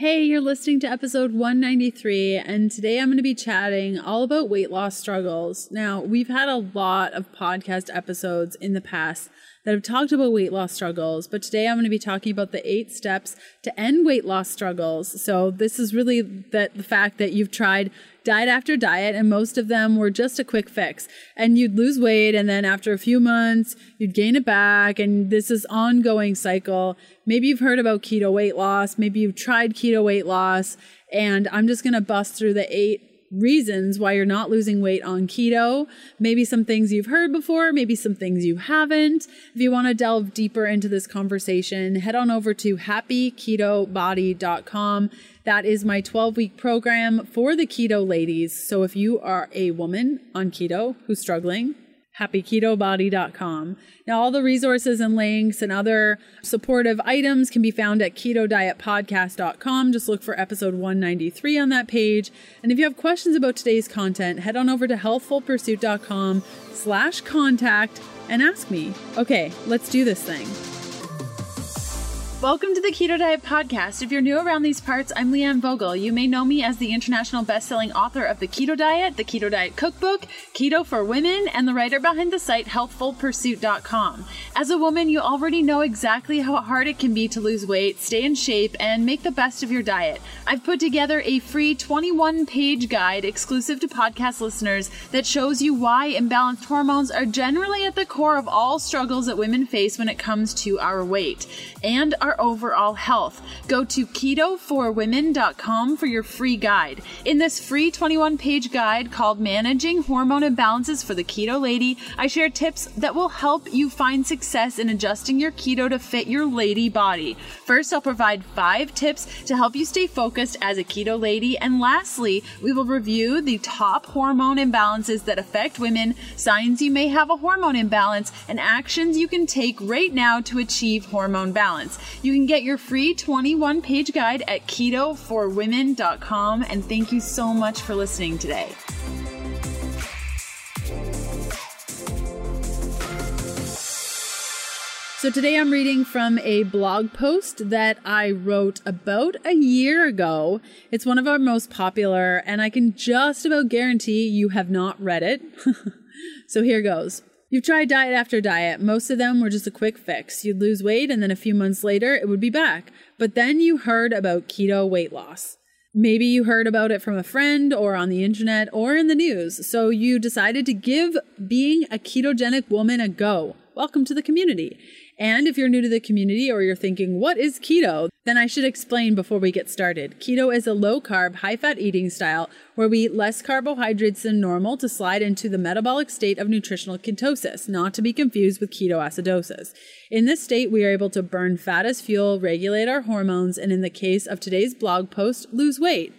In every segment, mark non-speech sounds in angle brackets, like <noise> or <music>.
Hey, you're listening to episode 193, and today I'm going to be chatting all about weight loss struggles. Now, we've had a lot of podcast episodes in the past that have talked about weight loss struggles, but today I'm going to be talking about the eight steps to end weight loss struggles. So, this is really that the fact that you've tried diet after diet, and most of them were just a quick fix. And you'd lose weight, and then after a few months, you'd gain it back. And this is ongoing cycle. Maybe you've heard about keto weight loss. Maybe you've tried keto weight loss. And I'm just going to bust through the eight reasons why you're not losing weight on keto. Maybe some things you've heard before, maybe some things you haven't. If you want to delve deeper into this conversation, head on over to happyketobody.com. That is my 12 week program for the keto ladies. So if you are a woman on keto who's struggling, happyketobody.com. Now, all the resources and links and other supportive items can be found at ketodietpodcast.com. Just look for episode 193 on that page. And if you have questions about today's content, head on over to healthfulpursuit.com slash contact and ask me. Okay, let's do this thing. Welcome to the Keto Diet Podcast. If you're new around these parts, I'm Leanne Vogel. You may know me as the international best-selling author of The Keto Diet, The Keto Diet Cookbook, Keto for Women, and the writer behind the site healthfulpursuit.com. As a woman, you already know exactly how hard it can be to lose weight, stay in shape, and make the best of your diet. I've put together a free 21-page guide exclusive to podcast listeners that shows you why imbalanced hormones are generally at the core of all struggles that women face when it comes to our weight and our overall health. Go to keto4women.com for your free guide. In this free 21 page guide called Managing Hormone Imbalances for the Keto Lady, I share tips that will help you find success in adjusting your keto to fit your lady body. First, I'll provide five tips to help you stay focused as a keto lady. And lastly, we will review the top hormone imbalances that affect women, signs you may have a hormone imbalance, and actions you can take right now to achieve hormone balance. You can get your free 21 page guide at ketoforwomen.com. And thank you so much for listening today. So today I'm reading from a blog post that I wrote about a year ago. It's one of our most popular, and I can just about guarantee you have not read it. <laughs> so here goes. You've tried diet after diet. Most of them were just a quick fix. You'd lose weight, and then a few months later, it would be back. But then you heard about keto weight loss. Maybe you heard about it from a friend or on the internet or in the news. So you decided to give being a ketogenic woman a go. Welcome to the community. And if you're new to the community or you're thinking, what is keto? Then I should explain before we get started. Keto is a low carb, high fat eating style where we eat less carbohydrates than normal to slide into the metabolic state of nutritional ketosis, not to be confused with ketoacidosis. In this state, we are able to burn fat as fuel, regulate our hormones, and in the case of today's blog post, lose weight.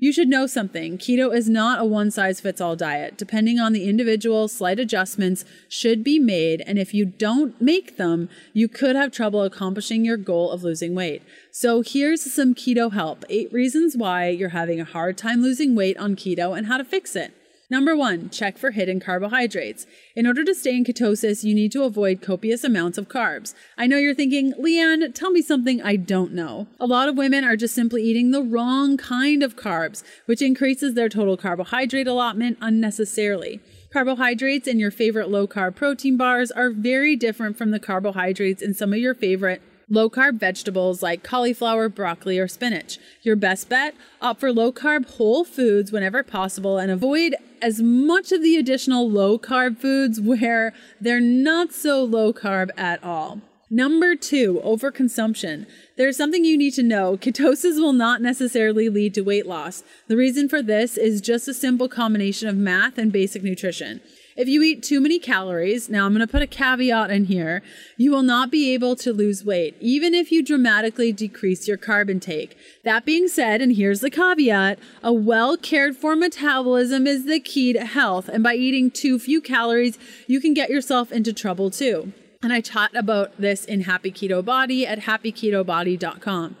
You should know something. Keto is not a one size fits all diet. Depending on the individual, slight adjustments should be made. And if you don't make them, you could have trouble accomplishing your goal of losing weight. So here's some keto help eight reasons why you're having a hard time losing weight on keto and how to fix it. Number one, check for hidden carbohydrates. In order to stay in ketosis, you need to avoid copious amounts of carbs. I know you're thinking, Leanne, tell me something I don't know. A lot of women are just simply eating the wrong kind of carbs, which increases their total carbohydrate allotment unnecessarily. Carbohydrates in your favorite low carb protein bars are very different from the carbohydrates in some of your favorite low carb vegetables like cauliflower, broccoli, or spinach. Your best bet? Opt for low carb whole foods whenever possible and avoid as much of the additional low carb foods <laughs> where they're not so low carb at all. Number two, overconsumption. There's something you need to know. Ketosis will not necessarily lead to weight loss. The reason for this is just a simple combination of math and basic nutrition. If you eat too many calories, now I'm going to put a caveat in here, you will not be able to lose weight, even if you dramatically decrease your carb intake. That being said, and here's the caveat, a well cared for metabolism is the key to health. And by eating too few calories, you can get yourself into trouble too. And I chat about this in Happy Keto Body at happyketobody.com.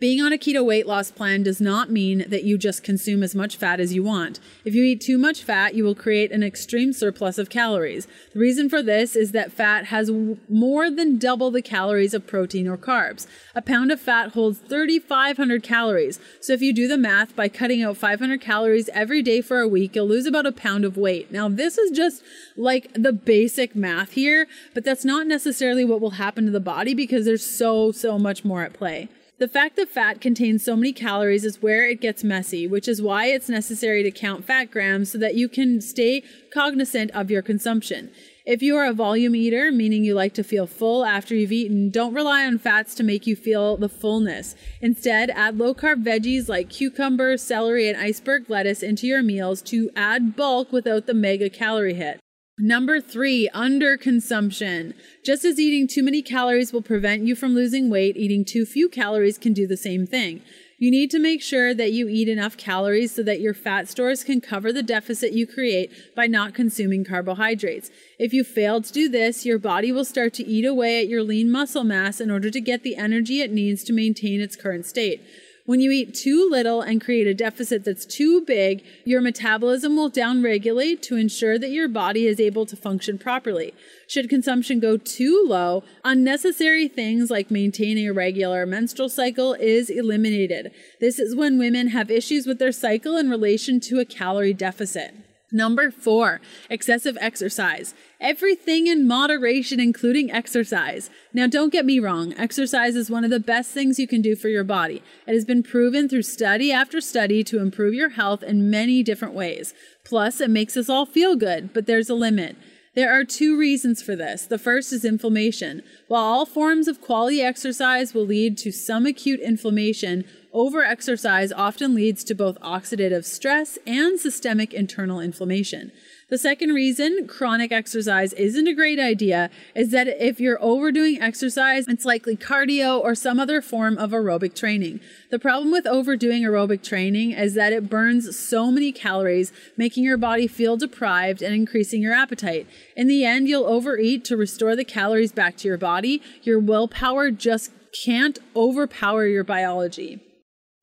Being on a keto weight loss plan does not mean that you just consume as much fat as you want. If you eat too much fat, you will create an extreme surplus of calories. The reason for this is that fat has more than double the calories of protein or carbs. A pound of fat holds 3,500 calories. So if you do the math, by cutting out 500 calories every day for a week, you'll lose about a pound of weight. Now, this is just like the basic math here, but that's not necessarily what will happen to the body because there's so, so much more at play. The fact that fat contains so many calories is where it gets messy, which is why it's necessary to count fat grams so that you can stay cognizant of your consumption. If you are a volume eater, meaning you like to feel full after you've eaten, don't rely on fats to make you feel the fullness. Instead, add low carb veggies like cucumber, celery, and iceberg lettuce into your meals to add bulk without the mega calorie hit. Number three, underconsumption. Just as eating too many calories will prevent you from losing weight, eating too few calories can do the same thing. You need to make sure that you eat enough calories so that your fat stores can cover the deficit you create by not consuming carbohydrates. If you fail to do this, your body will start to eat away at your lean muscle mass in order to get the energy it needs to maintain its current state. When you eat too little and create a deficit that's too big, your metabolism will downregulate to ensure that your body is able to function properly. Should consumption go too low, unnecessary things like maintaining a regular menstrual cycle is eliminated. This is when women have issues with their cycle in relation to a calorie deficit. Number four, excessive exercise. Everything in moderation, including exercise. Now, don't get me wrong, exercise is one of the best things you can do for your body. It has been proven through study after study to improve your health in many different ways. Plus, it makes us all feel good, but there's a limit. There are two reasons for this. The first is inflammation. While all forms of quality exercise will lead to some acute inflammation, overexercise often leads to both oxidative stress and systemic internal inflammation. The second reason chronic exercise isn't a great idea is that if you're overdoing exercise, it's likely cardio or some other form of aerobic training. The problem with overdoing aerobic training is that it burns so many calories, making your body feel deprived and increasing your appetite. In the end, you'll overeat to restore the calories back to your body. Your willpower just can't overpower your biology.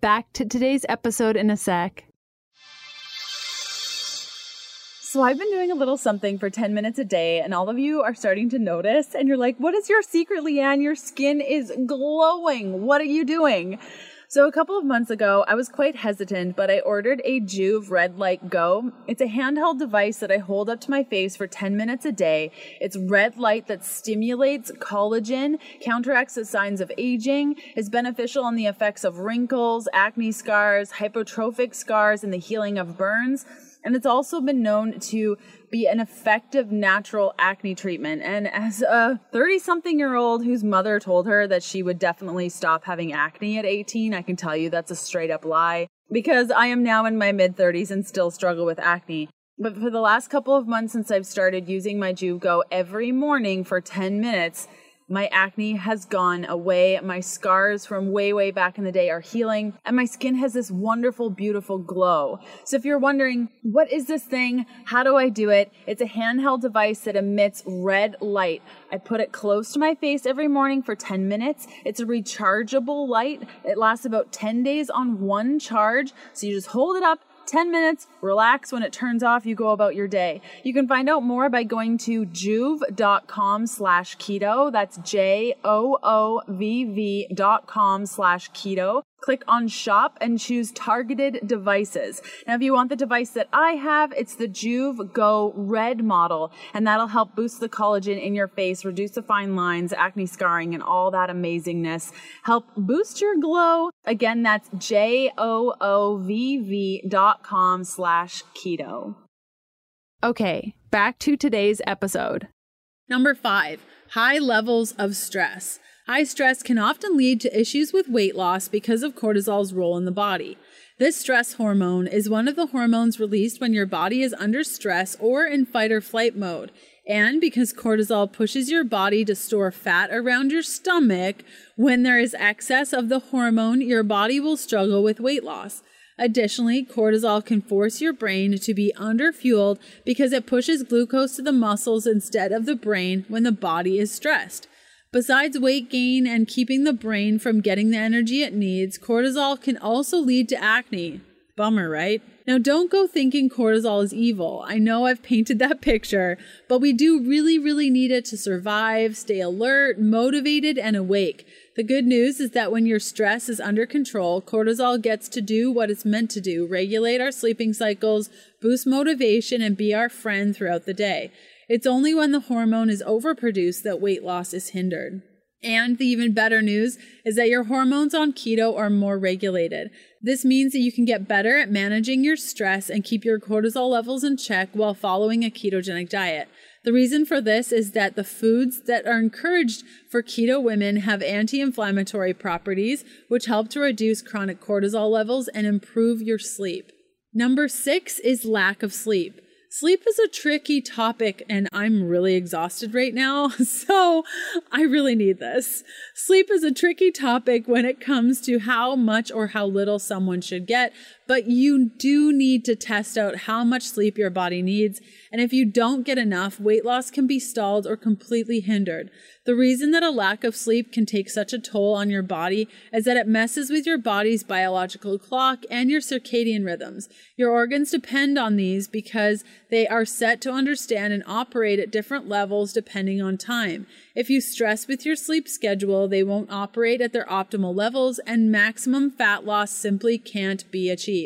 Back to today's episode in a sec. So I've been doing a little something for 10 minutes a day, and all of you are starting to notice, and you're like, What is your secret, Leanne? Your skin is glowing. What are you doing? So a couple of months ago, I was quite hesitant, but I ordered a Joovv Red Light Go. It's a handheld device that I hold up to my face for 10 minutes a day. It's red light that stimulates collagen, counteracts the signs of aging, is beneficial on the effects of wrinkles, acne scars, hypertrophic scars, and the healing of burns. And it's also been known to be an effective natural acne treatment. And as a 30 something year old whose mother told her that she would definitely stop having acne at 18, I can tell you that's a straight up lie because I am now in my mid 30s and still struggle with acne. But for the last couple of months since I've started using my Joovv Go every morning for 10 minutes, my acne has gone away. My scars from way, way back in the day are healing, and my skin has this wonderful, beautiful glow. So, if you're wondering, what is this thing? How do I do it? It's a handheld device that emits red light. I put it close to my face every morning for 10 minutes. It's a rechargeable light. It lasts about 10 days on one charge. So, you just hold it up 10 minutes, relax. When it turns off, you go about your day. You can find out more by going to joovv.com slash keto. That's J-O-O-V-V dot com slash keto. Click on shop and choose targeted devices. Now, if you want the device that I have, it's the Joovv Go Red model, and that'll help boost the collagen in your face, reduce the fine lines, acne scarring, and all that amazingness. Help boost your glow. Again, that's J-O-O-V-V dot com slash keto. Okay, back to today's episode. Number five, high levels of stress. High stress can often lead to issues with weight loss because of cortisol's role in the body. This stress hormone is one of the hormones released when your body is under stress or in fight or flight mode. And because cortisol pushes your body to store fat around your stomach, when there is excess of the hormone, your body will struggle with weight loss. Additionally, cortisol can force your brain to be underfueled because it pushes glucose to the muscles instead of the brain when the body is stressed. Besides weight gain and keeping the brain from getting the energy it needs, cortisol can also lead to acne. Bummer, right? Now, don't go thinking cortisol is evil. I know I've painted that <laughs> picture, but we do really, really need it to survive, stay alert, motivated, and awake. The good news is that when your stress is under control, cortisol gets to do what it's meant to do regulate our sleeping cycles, boost motivation, and be our friend throughout the day. It's only when the hormone is overproduced that weight loss is hindered. And the even better news is that your hormones on keto are more regulated. This means that you can get better at managing your stress and keep your cortisol levels in check while following a ketogenic diet. The reason for this is that the foods that are encouraged for keto women have anti inflammatory properties, which help to reduce chronic cortisol levels and improve your sleep. Number six is lack of sleep. Sleep is a tricky topic, and I'm really exhausted right now, <laughs> so I really need this. Sleep is a tricky topic when it comes to how much or how little someone should get, but you do need to test out how much sleep your body needs. And if you don't get enough, weight loss can be stalled or completely hindered. The reason that a lack of sleep can take such a toll on your body is that it messes with your body's biological clock and your circadian rhythms. Your organs depend on these because they are set to understand and operate at different levels depending on time. If you stress with your sleep schedule, they won't operate at their optimal levels and maximum fat loss simply can't be achieved.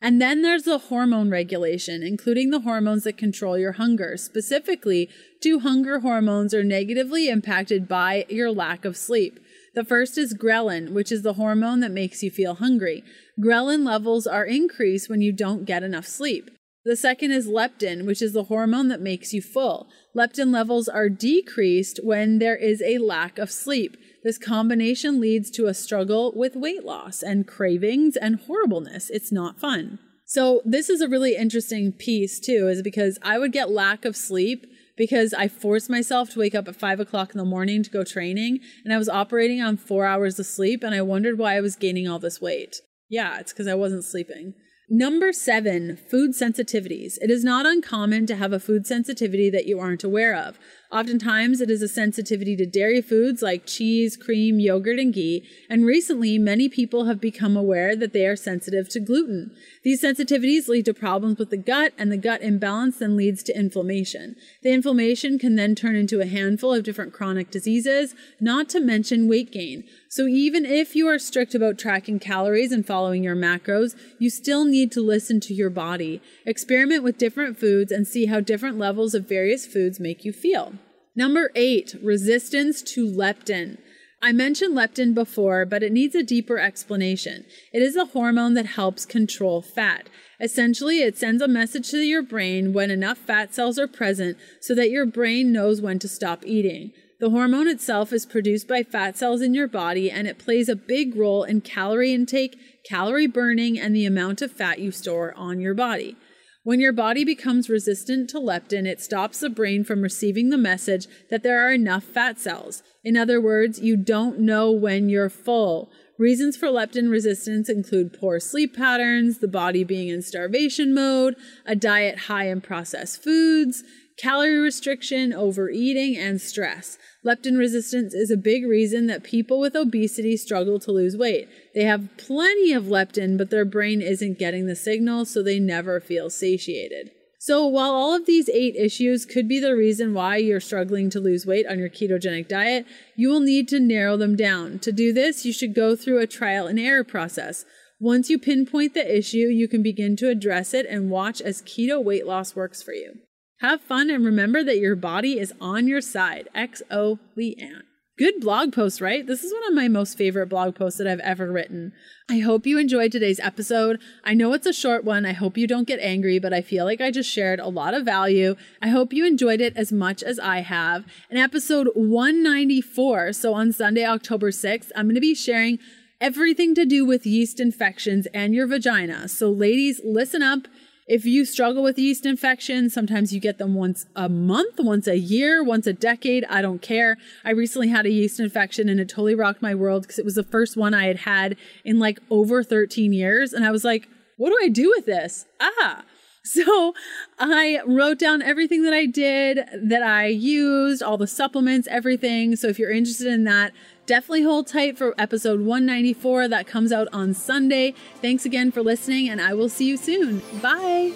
And then there's the hormone regulation, including the hormones that control your hunger. Specifically, two hunger hormones are negatively impacted by your lack of sleep. The first is ghrelin, which is the hormone that makes you feel hungry. Ghrelin levels are increased when you don't get enough sleep. The second is leptin, which is the hormone that makes you full. Leptin levels are decreased when there is a lack of sleep. This combination leads to a struggle with weight loss and cravings and horribleness. It's not fun. So, this is a really interesting piece too, is because I would get lack of sleep because I forced myself to wake up at five o'clock in the morning to go training, and I was operating on four hours of sleep, and I wondered why I was gaining all this weight. Yeah, it's because I wasn't sleeping. Number seven, food sensitivities. It is not uncommon to have a food sensitivity that you aren't aware of. Oftentimes, it is a sensitivity to dairy foods like cheese, cream, yogurt, and ghee, and recently, many people have become aware that they are sensitive to gluten. These sensitivities lead to problems with the gut, and the gut imbalance then leads to inflammation. The inflammation can then turn into a handful of different chronic diseases, not to mention weight gain. So, even if you are strict about tracking calories and following your macros, you still need to listen to your body. Experiment with different foods and see how different levels of various foods make you feel. Number eight, resistance to leptin. I mentioned leptin before, but it needs a deeper explanation. It is a hormone that helps control fat. Essentially, it sends a message to your brain when enough fat cells are present so that your brain knows when to stop eating. The hormone itself is produced by fat cells in your body and it plays a big role in calorie intake, calorie burning, and the amount of fat you store on your body. When your body becomes resistant to leptin, it stops the brain from receiving the message that there are enough fat cells. In other words, you don't know when you're full. Reasons for leptin resistance include poor sleep patterns, the body being in starvation mode, a diet high in processed foods, calorie restriction, overeating, and stress. Leptin resistance is a big reason that people with obesity struggle to lose weight. They have plenty of leptin, but their brain isn't getting the signal, so they never feel satiated. So, while all of these eight issues could be the reason why you're struggling to lose weight on your ketogenic diet, you will need to narrow them down. To do this, you should go through a trial and error process. Once you pinpoint the issue, you can begin to address it and watch as keto weight loss works for you. Have fun and remember that your body is on your side. XO Leanne. Good blog post, right? This is one of my most favorite blog posts that I've ever written. I hope you enjoyed today's episode. I know it's a short one. I hope you don't get angry, but I feel like I just shared a lot of value. I hope you enjoyed it as much as I have. In episode 194, so on Sunday, October 6th, I'm going to be sharing everything to do with yeast infections and your vagina. So, ladies, listen up. If you struggle with yeast infections, sometimes you get them once a month, once a year, once a decade. I don't care. I recently had a yeast infection and it totally rocked my world because it was the first one I had had in like over 13 years. And I was like, what do I do with this? Ah. <laughs> So I wrote down everything that I did, that I used, all the supplements, everything. So if you're interested in that, definitely hold tight for episode 194 that comes out on Sunday. Thanks again for listening, and I will see you soon. Bye.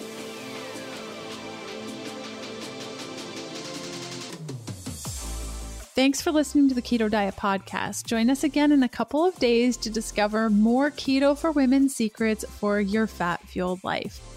Thanks for listening to the Keto Diet Podcast. Join us again in a couple of days to discover more keto for women secrets for your fat fueled life.